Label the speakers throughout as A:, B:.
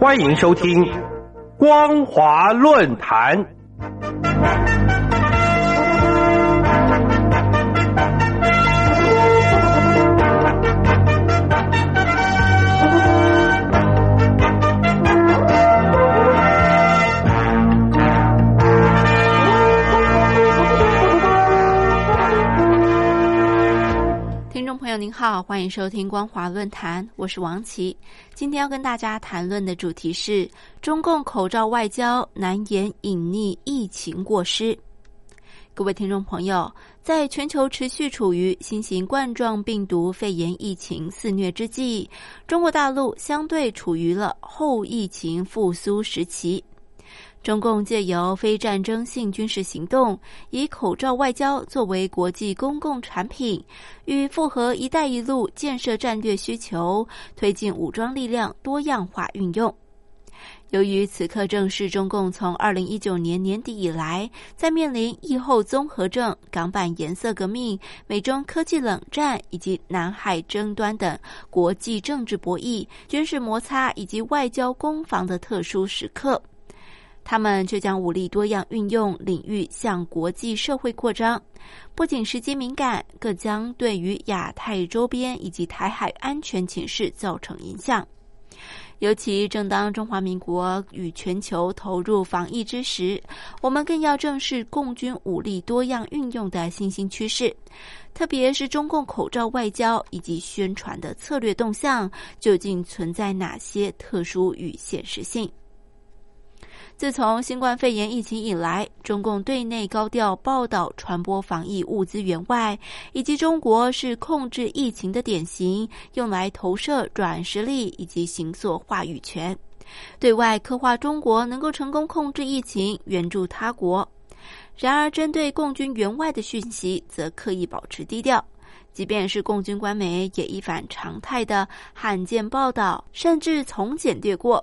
A: 欢迎收听光华论坛。
B: 朋友您好，欢迎收听光华论坛，我是王琦。今天要跟大家谈论的主题是中共口罩外交难言隐匿疫情过失。各位听众朋友，在全球持续处于新型冠状病毒肺炎疫情肆虐之际，中国大陆相对处于了后疫情复苏时期。中共借由非战争性军事行动，以口罩外交作为国际公共产品，与符合“一带一路”建设战略需求，推进武装力量多样化运用。由于此刻正是中共从二零一九年年底以来，在面临疫后综合症、港版颜色革命、美中科技冷战以及南海争端等国际政治博弈、军事摩擦以及外交攻防的特殊时刻。他们却将武力多样运用领域向国际社会扩张，不仅时机敏感，更将对于亚太周边以及台海安全情势造成影响。尤其正当中华民国与全球投入防疫之时，我们更要正视共军武力多样运用的新兴趋势，特别是中共口罩外交以及宣传的策略动向，究竟存在哪些特殊与现实性？自从新冠肺炎疫情以来，中共对内高调报道传播防疫物资援外，以及中国是控制疫情的典型，用来投射软实力以及行塑话语权，对外刻画中国能够成功控制疫情，援助他国。然而，针对共军援外的讯息，则刻意保持低调，即便是共军官媒也一反常态的罕见报道，甚至从简略过。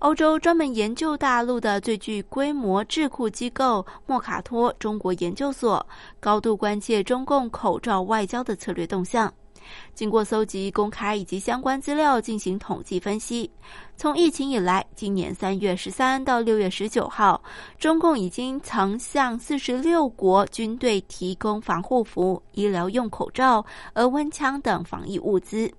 B: 欧洲专门研究大陆的最具规模智库机构莫卡托中国研究所高度关切中共口罩外交的策略动向。经过搜集、公开以及相关资料进行统计分析，从疫情以来，今年三月十三到六月十九号，中共已经曾向四十六国军队提供防护服、医疗用口罩、额温枪等防疫物资。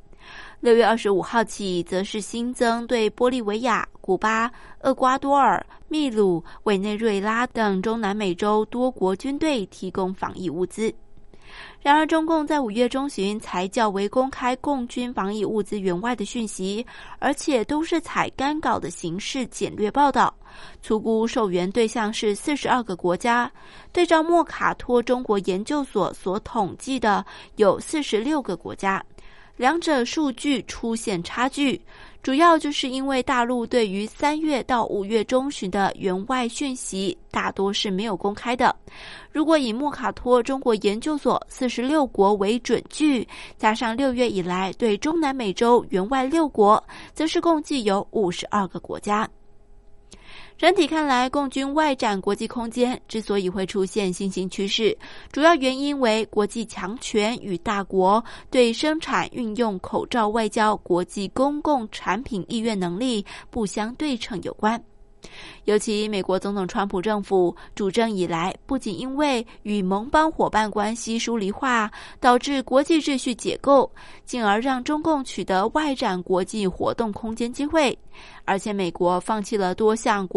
B: 六月二十五号起，则是新增对玻利维亚、古巴、厄瓜多尔、秘鲁、委内瑞拉等中南美洲多国军队提供防疫物资。然而，中共在五月中旬才较为公开共军防疫物资援外的讯息，而且都是采干稿的形式简略报道，粗估受援对象是四十二个国家，对照莫卡托中国研究所所统计的有四十六个国家。两者数据出现差距，主要就是因为大陆对于三月到五月中旬的援外讯息大多是没有公开的。如果以莫卡托中国研究所四十六国为准据，加上六月以来对中南美洲援外六国，则是共计有五十二个国家。整体看来，共军外展国际空间之所以会出现新型趋势，主要原因为国际强权与大国对生产运用口罩外交国际公共产品意愿能力不相对称有关。尤其美国总统川普政府主政以来，不仅因为与盟邦伙伴关系疏离化，导致国际秩序解构，进而让中共取得外展国际活动空间机会，而且美国放弃了多项国